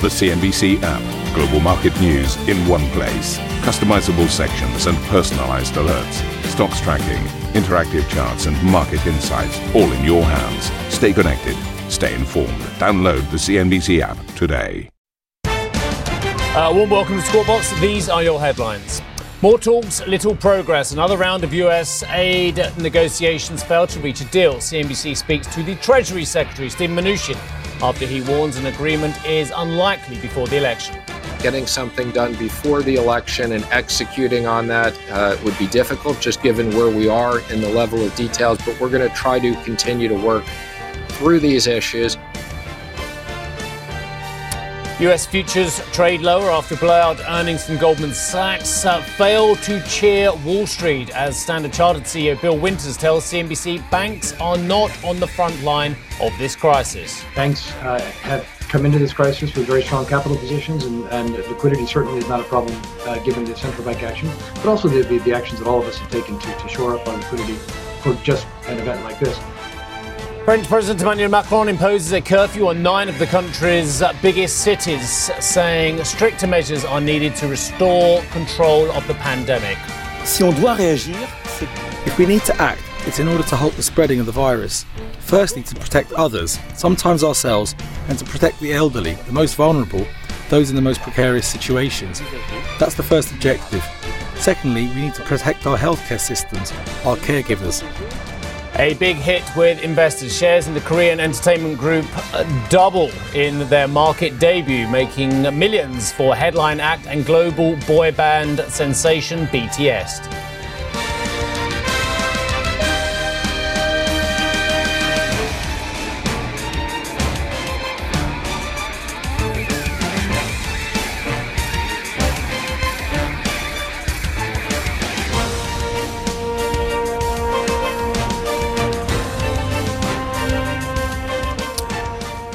The CNBC app. Global market news in one place. Customizable sections and personalized alerts. Stocks tracking, interactive charts, and market insights all in your hands. Stay connected. Stay informed. Download the CNBC app today. Uh, warm welcome to Squawk Box. These are your headlines. More talks, little progress. Another round of US aid negotiations failed to reach a deal. CNBC speaks to the Treasury Secretary, Steve Mnuchin after he warns an agreement is unlikely before the election. Getting something done before the election and executing on that uh, would be difficult just given where we are in the level of details, but we're going to try to continue to work through these issues US futures trade lower after blowout earnings from Goldman Sachs uh, failed to cheer Wall Street as Standard Chartered CEO Bill Winters tells CNBC banks are not on the front line of this crisis. Banks uh, have come into this crisis with very strong capital positions, and, and liquidity certainly is not a problem uh, given the central bank action, but also the, the, the, actions that all of us have taken to, to shore up our liquidity for just an event like this. French President Emmanuel Macron imposes a curfew on nine of the country's biggest cities, saying stricter measures are needed to restore control of the pandemic. Si on doit réagir, if we need to act, it's in order to halt the spreading of the virus. Firstly, to protect others, sometimes ourselves, and to protect the elderly, the most vulnerable, those in the most precarious situations. That's the first objective. Secondly, we need to protect our healthcare systems, our caregivers. A big hit with investors. Shares in the Korean entertainment group double in their market debut, making millions for headline act and global boy band sensation BTS.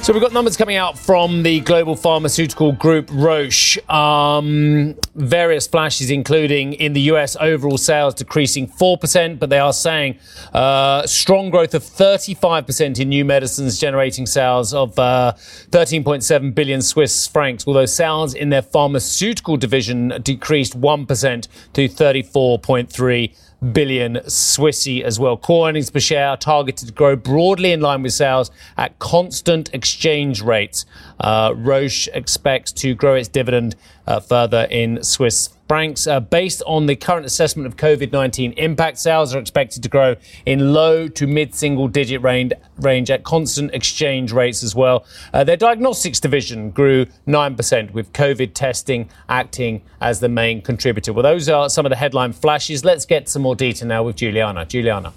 So we've got numbers coming out from the global pharmaceutical group Roche. Um, various flashes, including in the US, overall sales decreasing 4%, but they are saying uh, strong growth of 35% in new medicines, generating sales of uh, 13.7 billion Swiss francs, although sales in their pharmaceutical division decreased 1% to 34.3 billion Swissy as well. Core earnings per share are targeted to grow broadly in line with sales at constant exchange rates. Uh, Roche expects to grow its dividend uh, further in Swiss francs. Uh, based on the current assessment of COVID 19 impact, sales are expected to grow in low to mid single digit range, range at constant exchange rates as well. Uh, their diagnostics division grew 9%, with COVID testing acting as the main contributor. Well, those are some of the headline flashes. Let's get some more detail now with Juliana. Juliana.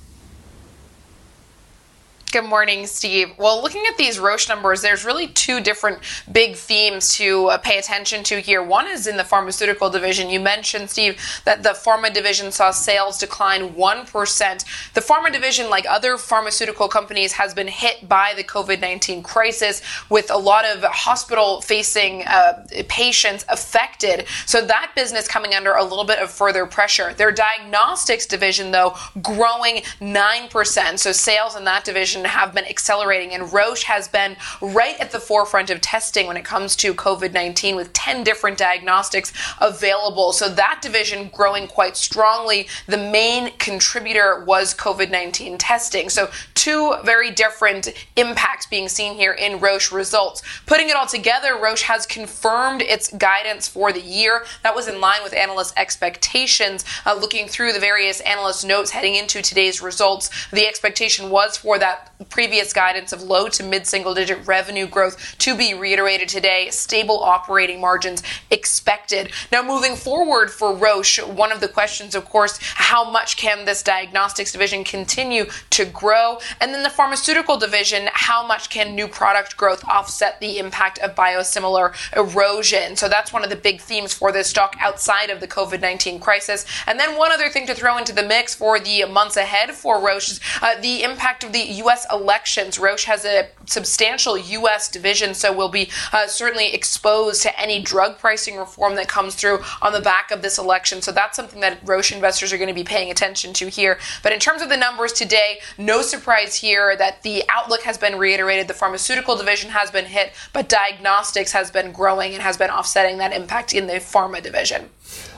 Good morning, Steve. Well, looking at these Roche numbers, there's really two different big themes to uh, pay attention to here. One is in the pharmaceutical division. You mentioned, Steve, that the pharma division saw sales decline 1%. The pharma division, like other pharmaceutical companies, has been hit by the COVID 19 crisis with a lot of hospital facing uh, patients affected. So that business coming under a little bit of further pressure. Their diagnostics division, though, growing 9%. So sales in that division have been accelerating, and Roche has been right at the forefront of testing when it comes to COVID 19 with 10 different diagnostics available. So that division growing quite strongly. The main contributor was COVID 19 testing. So, two very different impacts being seen here in Roche results. Putting it all together, Roche has confirmed its guidance for the year. That was in line with analyst expectations. Uh, looking through the various analyst notes heading into today's results, the expectation was for that previous guidance of low to mid single digit revenue growth to be reiterated today. Stable operating margins expected. Now, moving forward for Roche, one of the questions, of course, how much can this diagnostics division continue to grow? And then the pharmaceutical division, how much can new product growth offset the impact of biosimilar erosion? So that's one of the big themes for this stock outside of the COVID 19 crisis. And then one other thing to throw into the mix for the months ahead for Roche is uh, the impact of the U.S elections. Roche has a substantial U.S. division, so we'll be uh, certainly exposed to any drug pricing reform that comes through on the back of this election. So that's something that Roche investors are going to be paying attention to here. But in terms of the numbers today, no surprise here that the outlook has been reiterated, the pharmaceutical division has been hit, but diagnostics has been growing and has been offsetting that impact in the pharma division.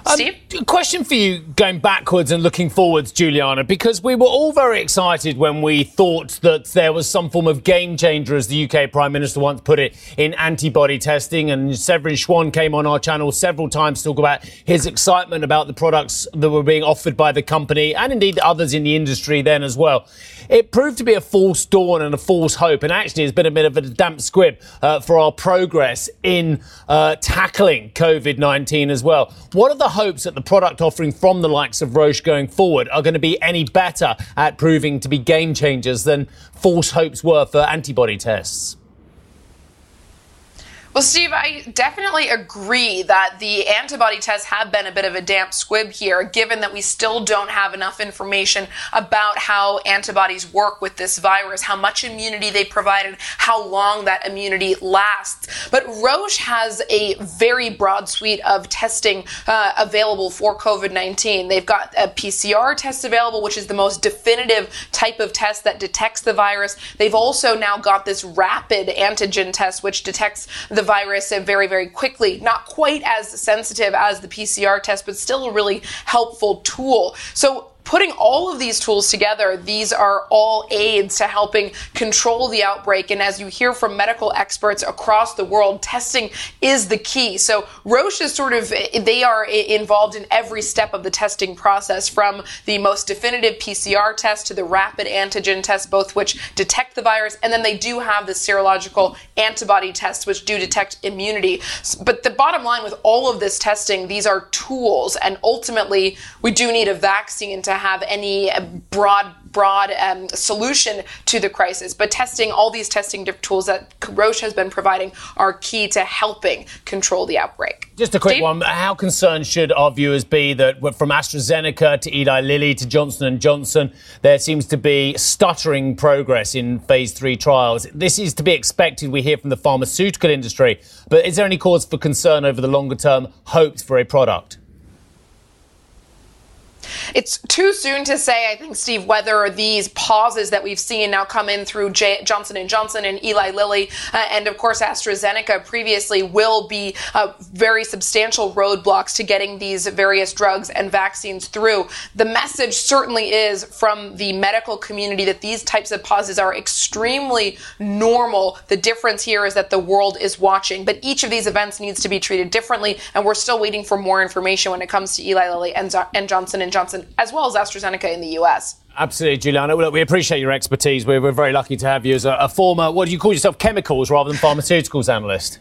Um, Steve? Um, question for you going backwards and looking forwards, Juliana, because we were all very excited when we thought that there was some form of game changer, as the UK Prime Minister once put it, in antibody testing. And Severin Schwan came on our channel several times to talk about his excitement about the products that were being offered by the company and indeed others in the industry then as well. It proved to be a false dawn and a false hope, and actually has been a bit of a damp squib uh, for our progress in uh, tackling COVID 19 as well. What are the hopes that the product offering from the likes of Roche going forward are going to be any better at proving to be game changers than false hopes were for antibody tests? Well, Steve, I definitely agree that the antibody tests have been a bit of a damp squib here, given that we still don't have enough information about how antibodies work with this virus, how much immunity they provided, how long that immunity lasts. But Roche has a very broad suite of testing uh, available for COVID 19. They've got a PCR test available, which is the most definitive type of test that detects the virus. They've also now got this rapid antigen test, which detects the virus very, very quickly. Not quite as sensitive as the PCR test, but still a really helpful tool. So putting all of these tools together, these are all aids to helping control the outbreak. And as you hear from medical experts across the world, testing is the key. So Roche is sort of, they are involved in every step of the testing process from the most definitive PCR test to the rapid antigen test, both which detect the virus. And then they do have the serological antibody tests, which do detect immunity. But the bottom line with all of this testing, these are tools. And ultimately, we do need a vaccine to have any broad broad um, solution to the crisis. But testing, all these testing tools that Roche has been providing are key to helping control the outbreak. Just a quick one. How concerned should our viewers be that from AstraZeneca to Eli Lilly to Johnson & Johnson, there seems to be stuttering progress in phase three trials? This is to be expected, we hear from the pharmaceutical industry. But is there any cause for concern over the longer term hopes for a product? It's too soon to say, I think, Steve, whether these pauses that we've seen now come in through J- Johnson and Johnson and Eli Lilly, uh, and of course AstraZeneca previously, will be uh, very substantial roadblocks to getting these various drugs and vaccines through. The message certainly is from the medical community that these types of pauses are extremely normal. The difference here is that the world is watching, but each of these events needs to be treated differently, and we're still waiting for more information when it comes to Eli Lilly and, and Johnson and Johnson. Johnson, as well as AstraZeneca in the US. Absolutely, Juliana. Look, we appreciate your expertise. We're, we're very lucky to have you as a, a former, what do you call yourself, chemicals rather than pharmaceuticals analyst?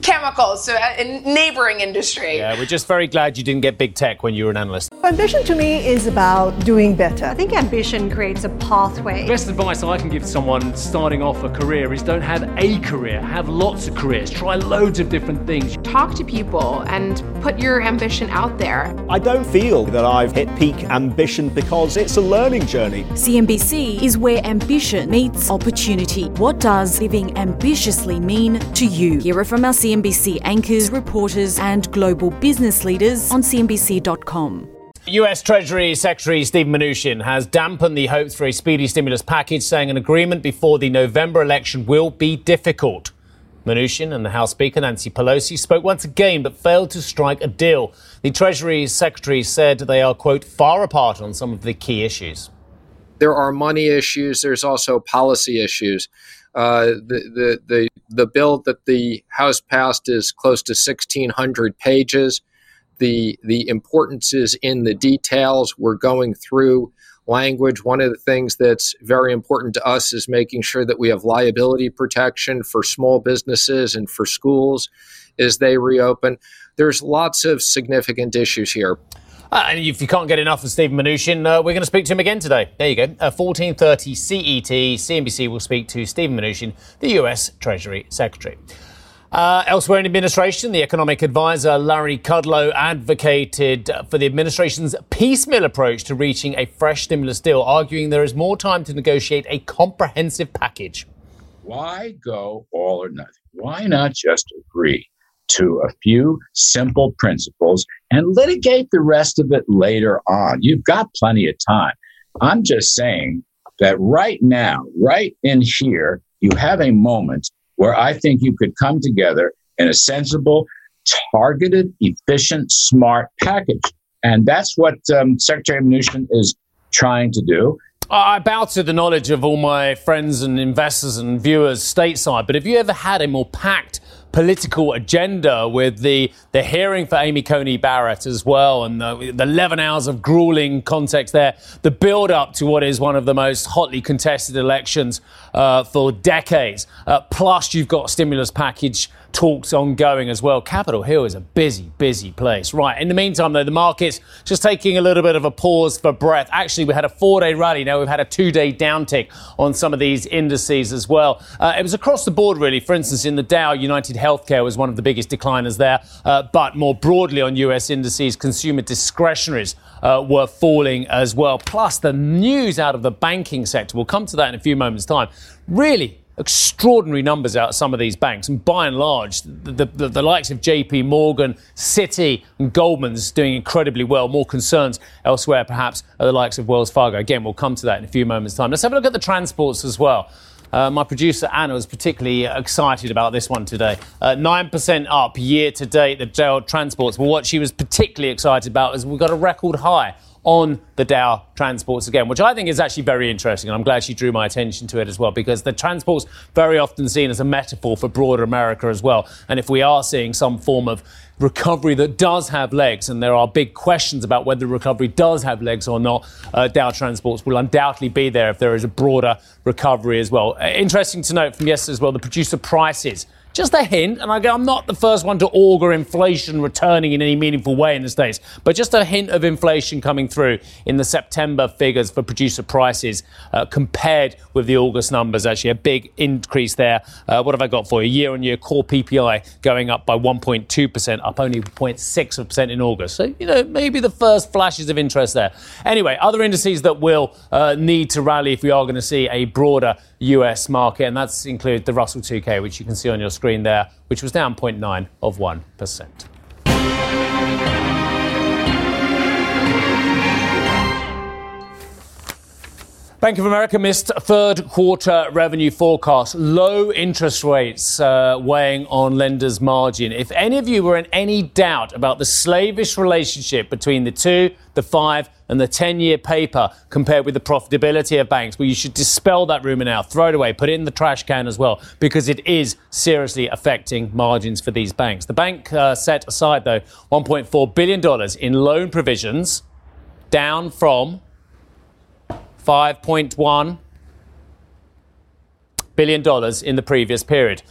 Chemicals, so uh, in neighboring industry. Yeah, we're just very glad you didn't get big tech when you were an analyst. Ambition to me is about doing better. I think ambition creates a pathway. Best advice I can give someone starting off a career is don't have a career, have lots of careers, try loads of different things. Talk to people and put your ambition out there. I don't feel that I've hit peak ambition because it's a learning journey. CNBC is where ambition meets opportunity. What does living ambitiously mean to you? Hear it from our CNBC anchors, reporters, and global business leaders on CNBC.com. US Treasury Secretary Steve Mnuchin has dampened the hopes for a speedy stimulus package, saying an agreement before the November election will be difficult. Mnuchin and the House Speaker Nancy Pelosi spoke once again but failed to strike a deal. The Treasury Secretary said they are, quote, far apart on some of the key issues. There are money issues, there's also policy issues. Uh, the, the, the, the bill that the House passed is close to 1,600 pages. The, the importance is in the details. We're going through language. One of the things that's very important to us is making sure that we have liability protection for small businesses and for schools as they reopen. There's lots of significant issues here. Uh, and if you can't get enough of Stephen Mnuchin, uh, we're going to speak to him again today. There you go. At 14.30 CET, CNBC will speak to Stephen Mnuchin, the US Treasury Secretary. Uh, elsewhere in administration, the economic advisor Larry Kudlow advocated for the administration's piecemeal approach to reaching a fresh stimulus deal, arguing there is more time to negotiate a comprehensive package. Why go all or nothing? Why not just agree? To a few simple principles and litigate the rest of it later on. You've got plenty of time. I'm just saying that right now, right in here, you have a moment where I think you could come together in a sensible, targeted, efficient, smart package. And that's what um, Secretary Mnuchin is trying to do. I bow to the knowledge of all my friends and investors and viewers stateside, but have you ever had a more packed political agenda with the, the hearing for Amy Coney Barrett as well, and the, the 11 hours of grueling context there, the build up to what is one of the most hotly contested elections uh, for decades. Uh, plus, you've got stimulus package talks ongoing as well. Capitol Hill is a busy, busy place. Right. In the meantime, though, the market's just taking a little bit of a pause for breath. Actually, we had a four day rally. Now we've had a two day downtick on some of these indices as well. Uh, it was across the board, really. For instance, in the Dow, United Healthcare was one of the biggest decliners there. Uh, but more broadly on US indices, consumer discretionaries uh, were falling as well. Plus, the news out of the banking sector, we'll come to that in a few moments' time, really extraordinary numbers out of some of these banks. And by and large, the, the, the, likes of JP Morgan, Citi, and Goldman's doing incredibly well. More concerns elsewhere, perhaps, are the likes of Wells Fargo. Again, we'll come to that in a few moments' time. Let's have a look at the transports as well. Uh, my producer Anna was particularly excited about this one today. Uh, 9% up year to date, the Dow Transports. But what she was particularly excited about is we've got a record high on the Dow transports again, which I think is actually very interesting. And I'm glad she drew my attention to it as well, because the transport's very often seen as a metaphor for broader America as well. And if we are seeing some form of recovery that does have legs, and there are big questions about whether recovery does have legs or not, uh, Dow Transports will undoubtedly be there if there is a broader recovery as well. Uh, interesting to note from yesterday as well, the producer prices just a hint, and I'm not the first one to augur inflation returning in any meaningful way in the States, but just a hint of inflation coming through in the September figures for producer prices uh, compared with the August numbers. Actually, a big increase there. Uh, what have I got for you? Year on year core PPI going up by 1.2%, up only 0.6% in August. So, you know, maybe the first flashes of interest there. Anyway, other indices that will uh, need to rally if we are going to see a broader US market, and that's include the Russell 2K, which you can see on your screen there, which was down 0.9 of 1%. Bank of America missed third quarter revenue forecast. Low interest rates uh, weighing on lenders' margin. If any of you were in any doubt about the slavish relationship between the two, the five, and the 10 year paper compared with the profitability of banks, well, you should dispel that rumor now, throw it away, put it in the trash can as well, because it is seriously affecting margins for these banks. The bank uh, set aside, though, $1.4 billion in loan provisions, down from 5.1 billion dollars in the previous period.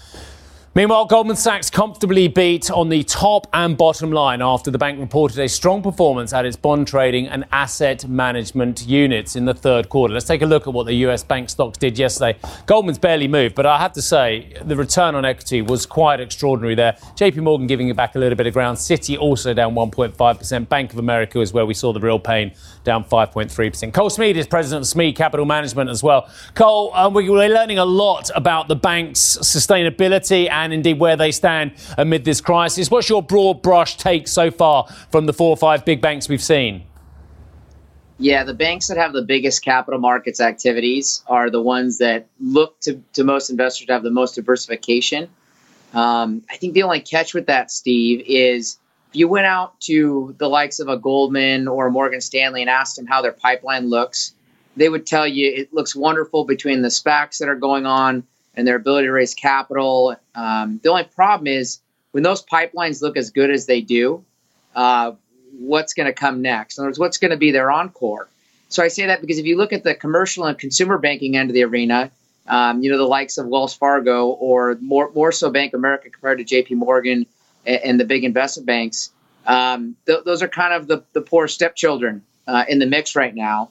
Meanwhile, Goldman Sachs comfortably beat on the top and bottom line after the bank reported a strong performance at its bond trading and asset management units in the third quarter. Let's take a look at what the US bank stocks did yesterday. Goldman's barely moved, but I have to say the return on equity was quite extraordinary there. JP Morgan giving it back a little bit of ground. Citi also down 1.5%. Bank of America is where we saw the real pain, down 5.3%. Cole Smead is president of Smead Capital Management as well. Cole, um, we're learning a lot about the bank's sustainability and and indeed where they stand amid this crisis. What's your broad brush take so far from the four or five big banks we've seen? Yeah, the banks that have the biggest capital markets activities are the ones that look to, to most investors to have the most diversification. Um, I think the only catch with that, Steve, is if you went out to the likes of a Goldman or a Morgan Stanley and asked them how their pipeline looks, they would tell you it looks wonderful between the SPACs that are going on, and their ability to raise capital. Um, the only problem is when those pipelines look as good as they do, uh, what's going to come next? In other words, what's going to be their encore? So I say that because if you look at the commercial and consumer banking end of the arena, um, you know, the likes of Wells Fargo or more, more so Bank America compared to JP Morgan and, and the big investment banks, um, th- those are kind of the, the poor stepchildren uh, in the mix right now.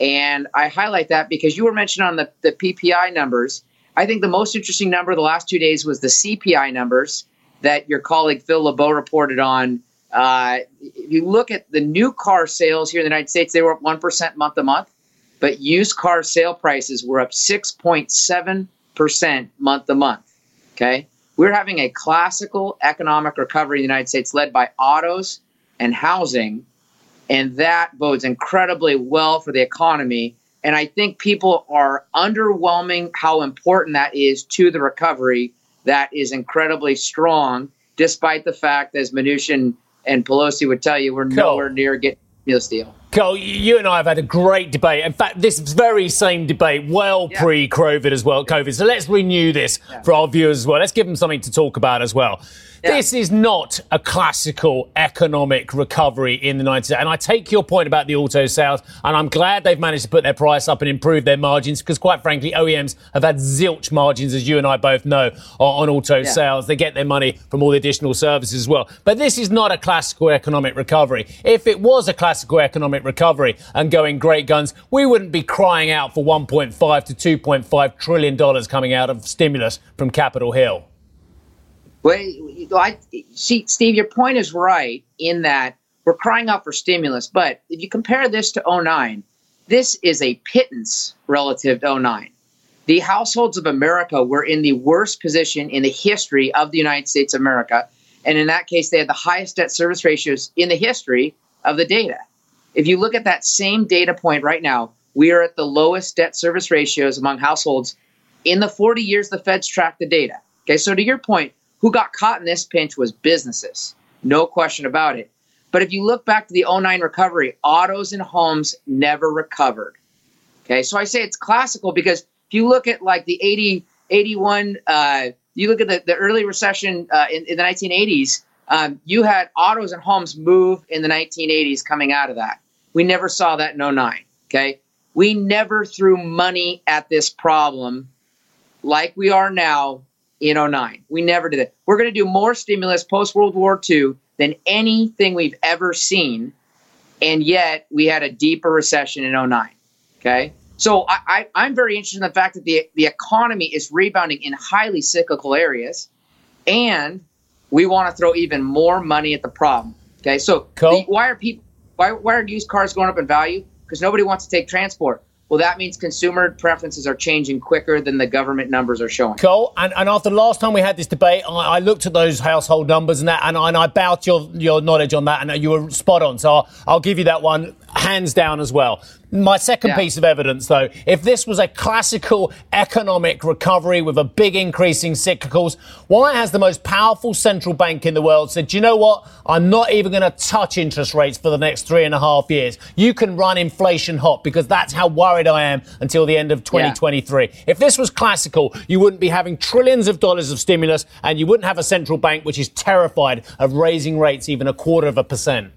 And I highlight that because you were mentioning on the, the PPI numbers, I think the most interesting number the last two days was the CPI numbers that your colleague Phil LeBeau reported on. Uh, if you look at the new car sales here in the United States, they were up 1% month to month, but used car sale prices were up 6.7% month to month. Okay. We're having a classical economic recovery in the United States led by autos and housing, and that bodes incredibly well for the economy And I think people are underwhelming how important that is to the recovery that is incredibly strong, despite the fact, as Mnuchin and Pelosi would tell you, we're cool. nowhere near getting a deal. Cole, you and I have had a great debate. In fact, this very same debate, well yeah. pre-COVID as well, COVID. So let's renew this yeah. for our viewers as well. Let's give them something to talk about as well. Yeah. This is not a classical economic recovery in the United States. And I take your point about the auto sales, and I'm glad they've managed to put their price up and improve their margins because, quite frankly, OEMs have had zilch margins, as you and I both know, on, auto sales. They get their money from all the additional services as well. But this is not a classical economic recovery. If it was a classical economic recovery and going great guns, we wouldn't be crying out for 1.5 to 2.5 trillion dollars coming out of stimulus from Capitol Hill. Well, I, see, Steve, your point is right in that we're crying out for stimulus. But if you compare this to 09, this is a pittance relative to 09. The households of America were in the worst position in the history of the United States of America. And in that case, they had the highest debt service ratios in the history of the data. If you look at that same data point right now, we are at the lowest debt service ratios among households in the 40 years the Fed's tracked the data. Okay, so to your point, who got caught in this pinch was businesses. No question about it. But if you look back to the 09 recovery, autos and homes never recovered. Okay, so I say it's classical because if you look at like the 80, 81, uh, you look at the, the early recession uh, in, in, the 1980s, um, you had autos and homes move in the 1980s coming out of that. We never saw that in 09. Okay, we never threw money at this problem like we are now in 09. We never did it. We're going to do more stimulus post World War II than anything we've ever seen. And yet we had a deeper recession in 09. Okay. So I, I, am very interested in the fact that the, the economy is rebounding in highly cyclical areas. And we want to throw even more money at the problem. Okay. So the, why are people, why, why are used cars going up in value? Because nobody wants to take transport. Well, that means consumer preferences are changing quicker than the government numbers are showing. Cool. And, and after the last time we had this debate, I, I looked at those household numbers and that, and, and I bout your your knowledge on that, and you were spot on. So I'll, I'll give you that one hands down as well. My second yeah. piece of evidence, though, if this was a classical economic recovery with a big increase in cyclicals, why has the most powerful central bank in the world said, you know what? I'm not even going to touch interest rates for the next three and a half years. You can run inflation hot because that's how worried I am until the end of 2023. Yeah. If this was classical, you wouldn't be having trillions of dollars of stimulus and you wouldn't have a central bank which is terrified of raising rates even a quarter of a percent.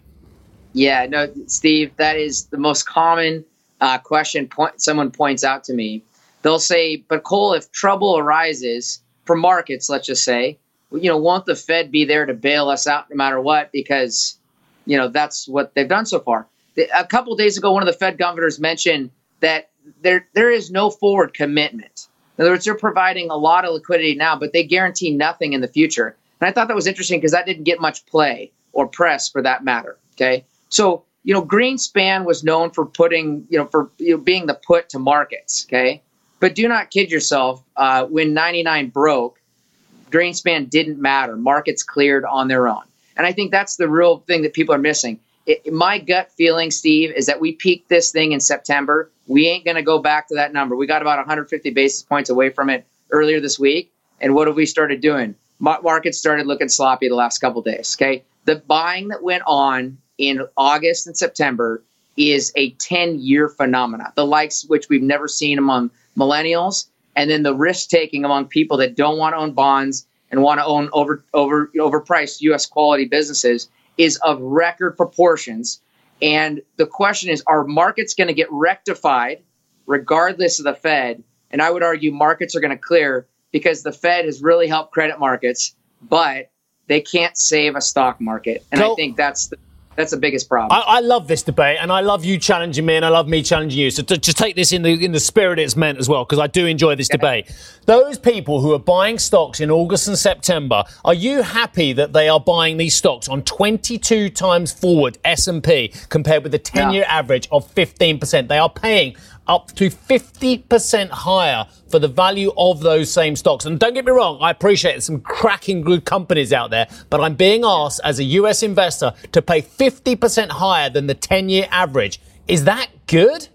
Yeah, no, Steve, that is the most common uh, question point, someone points out to me. They'll say, but Cole, if trouble arises for markets, let's just say, you know, won't the Fed be there to bail us out no matter what? Because, you know, that's what they've done so far. A couple days ago, one of the Fed governors mentioned that there there is no forward commitment. In other words, they're providing a lot of liquidity now, but they guarantee nothing in the future. And I thought that was interesting because that didn't get much play or press for that matter. Okay. So, you know, Greenspan was known for putting, you know, for you know, being the put to markets. Okay. But do not kid yourself. Uh, when 99 broke, Greenspan didn't matter. Markets cleared on their own. And I think that's the real thing that people are missing. It, my gut feeling, Steve, is that we peaked this thing in September. We ain't going to go back to that number. We got about 150 basis points away from it earlier this week. And what have we started doing? Markets started looking sloppy the last couple days. Okay. The buying that went on in August and September is a 10 year phenomena, the likes which we've never seen among millennials, and then the risk taking among people that don't want to own bonds and want to own over over overpriced U.S. quality businesses is of record proportions. And the question is, are markets going to get rectified regardless of the Fed? And I would argue markets are going to clear because the Fed has really helped credit markets, but they can't save a stock market. And I think that's the that's the biggest problem. I, I, love this debate, and I love you challenging me, and I love me challenging you. So to, to take this in the in the spirit it's meant as well, because I do enjoy this debate. Those people who are buying stocks in August and September, are you happy that they are buying these stocks on 22 times forward S and P compared with the 10 year yeah. average of 15 percent? They are paying up to 50% higher for the value of those same stocks. And don't get me wrong, I appreciate some cracking good companies out there, but I'm being asked as a US investor to pay 50% higher than the 10 year average. Is that good?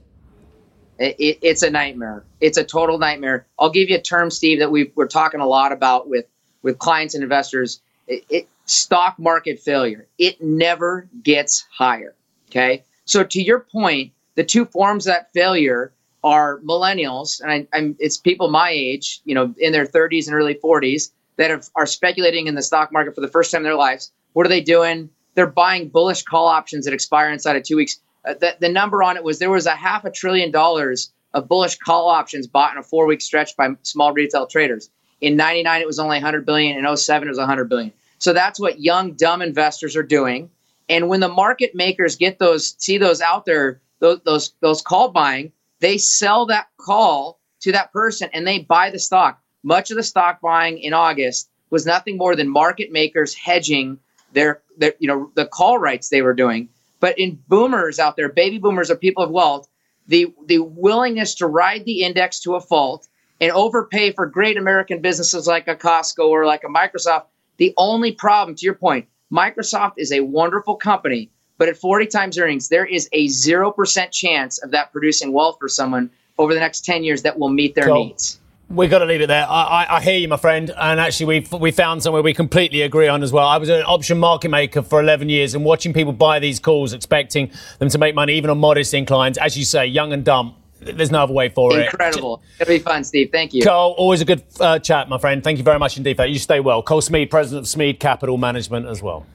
it, it's a nightmare. It's a total nightmare. I'll give you a term, Steve, that we we're talking a lot about with with clients and investors. It, it, stock market failure. It never gets higher. Okay, so to your point, the two forms of that failure are millennials, and I, it's people my age, you know, in their 30s and early 40s that have, are speculating in the stock market for the first time in their lives. What are they doing? They're buying bullish call options that expire inside of two weeks. Uh, the, the number on it was there was a half a trillion dollars of bullish call options bought in a four week stretch by small retail traders. In 99, it was only 100 billion. In 07, it was 100 billion. So that's what young, dumb investors are doing. And when the market makers get those, see those out there, those, those, those call buying, they sell that call to that person and they buy the stock. Much of the stock buying in August was nothing more than market makers hedging their, their you know, the call rights they were doing. But in boomers out there, baby boomers are people of wealth, the, the willingness to ride the index to a fault and overpay for great American businesses like a Costco or like a Microsoft. The only problem, to your point, Microsoft is a wonderful company, but at 40 times earnings, there is a 0% chance of that producing wealth for someone over the next 10 years that will meet their cool. needs. We've got to leave it there. I, I, I, hear you, my friend. And actually, we we found somewhere we completely agree on as well. I was an option market maker for 11 years and watching people buy these calls, expecting them to make money even on modest inclines. As you say, young and dumb. There's no other way for Incredible. it. Incredible. It'll be fun, Steve. Thank you. Cole, always a good uh, chat, my friend. Thank you very much indeed for that. You stay well. Cole Smead, President of Smead Capital Management as well.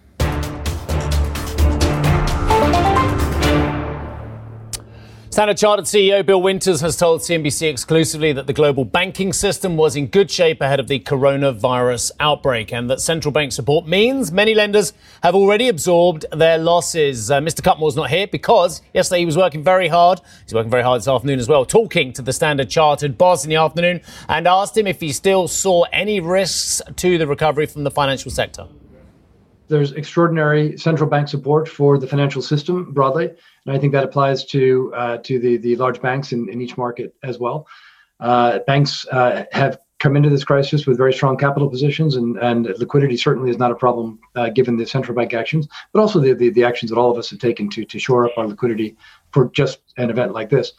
Standard Chartered CEO Bill Winters has told CNBC exclusively that the global banking system was in good shape ahead of the coronavirus outbreak and that central bank support means many lenders have already absorbed their losses. Uh, Mr. Cutmore's not here because yesterday he was working very hard. He's working very hard this afternoon as well, talking to the Standard Chartered boss in the afternoon and asked him if he still saw any risks to the recovery from the financial sector there's extraordinary central bank support for the financial system broadly, and I think that applies to uh, to the the large banks in, in each market as well. Uh, banks uh, have come into this crisis with very strong capital positions, and, and liquidity certainly is not a problem uh, given the central bank actions, but also the, the, the actions that all of us have taken to to shore up our liquidity for just an event like this.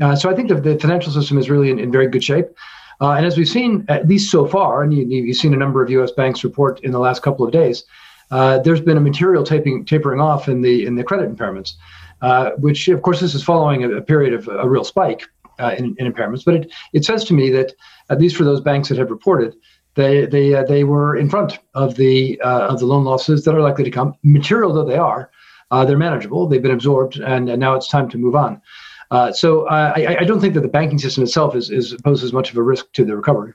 Uh, so I think the, the financial system is really in, in very good shape. Uh, and as we've seen, at least so far, and you, have seen a number of U.S. banks report in the last couple of days, uh, there's been a material taping, tapering off in the in the credit impairments, uh, which of course this is following a, a period of a real spike uh, in, in, impairments. But it, it says to me that at least for those banks that have reported, they they uh, they were in front of the uh, of the loan losses that are likely to come. Material though they are, they're manageable. They've been absorbed, and, and now it's time to move on. so I, I don't think that the banking system itself is, is poses much of a risk to the recovery.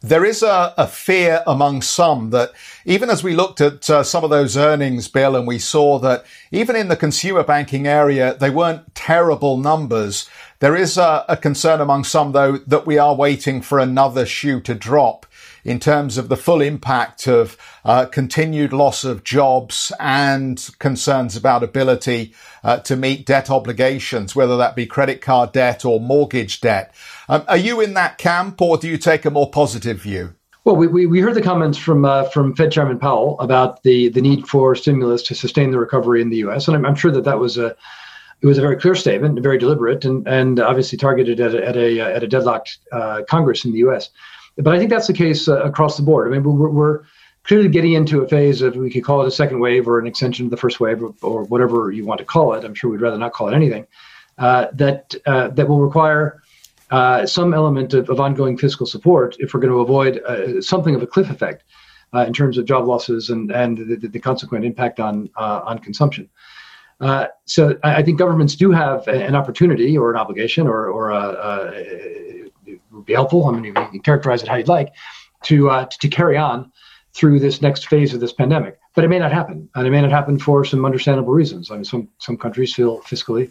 There is a, a, fear among some that even as we looked at uh, some of those earnings, Bill, and we saw that even in the consumer banking area, they weren't terrible numbers. There is a, a concern among some, though, that we are waiting for another shoe to drop in terms of the full impact of uh, continued loss of jobs and concerns about ability uh, to meet debt obligations, whether that be credit card debt or mortgage debt. Um, are you in that camp, or do you take a more positive view? Well, we, we, heard the comments from uh, from Fed Chairman Powell about the, the need for stimulus to sustain the recovery in the U.S., and I'm, I'm sure that that was a it was a very clear statement, very deliberate, and and obviously targeted at a at a, at a deadlocked uh, Congress in the U.S. But I think that's the case uh, across the board. I mean, we're, we're clearly getting into a phase of we could call it a second wave or an extension of the first wave or, or whatever you want to call it. I'm sure we'd rather not call it anything. Uh, that uh, that will require uh, some element of, of, ongoing fiscal support if we're going to avoid uh, something of a cliff effect uh, in terms of job losses and and the, the consequent impact on uh, on consumption. so I, think governments do have an opportunity or an obligation or or a, would be helpful. I mean, you can characterize it how you'd like to uh, to carry on through this next phase of this pandemic. But it may not happen, and it may not happen for some understandable reasons. I mean, some some countries feel fiscally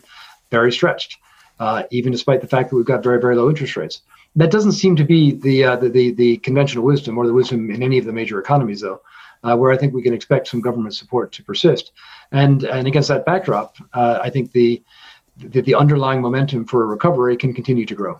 very stretched, uh, even despite the fact that we've got very very low interest rates. That doesn't seem to be the uh, the, the, the conventional wisdom or the wisdom in any of the major economies, though. Uh, where I think we can expect some government support to persist, and and against that backdrop, uh, I think the, the the underlying momentum for a recovery can continue to grow.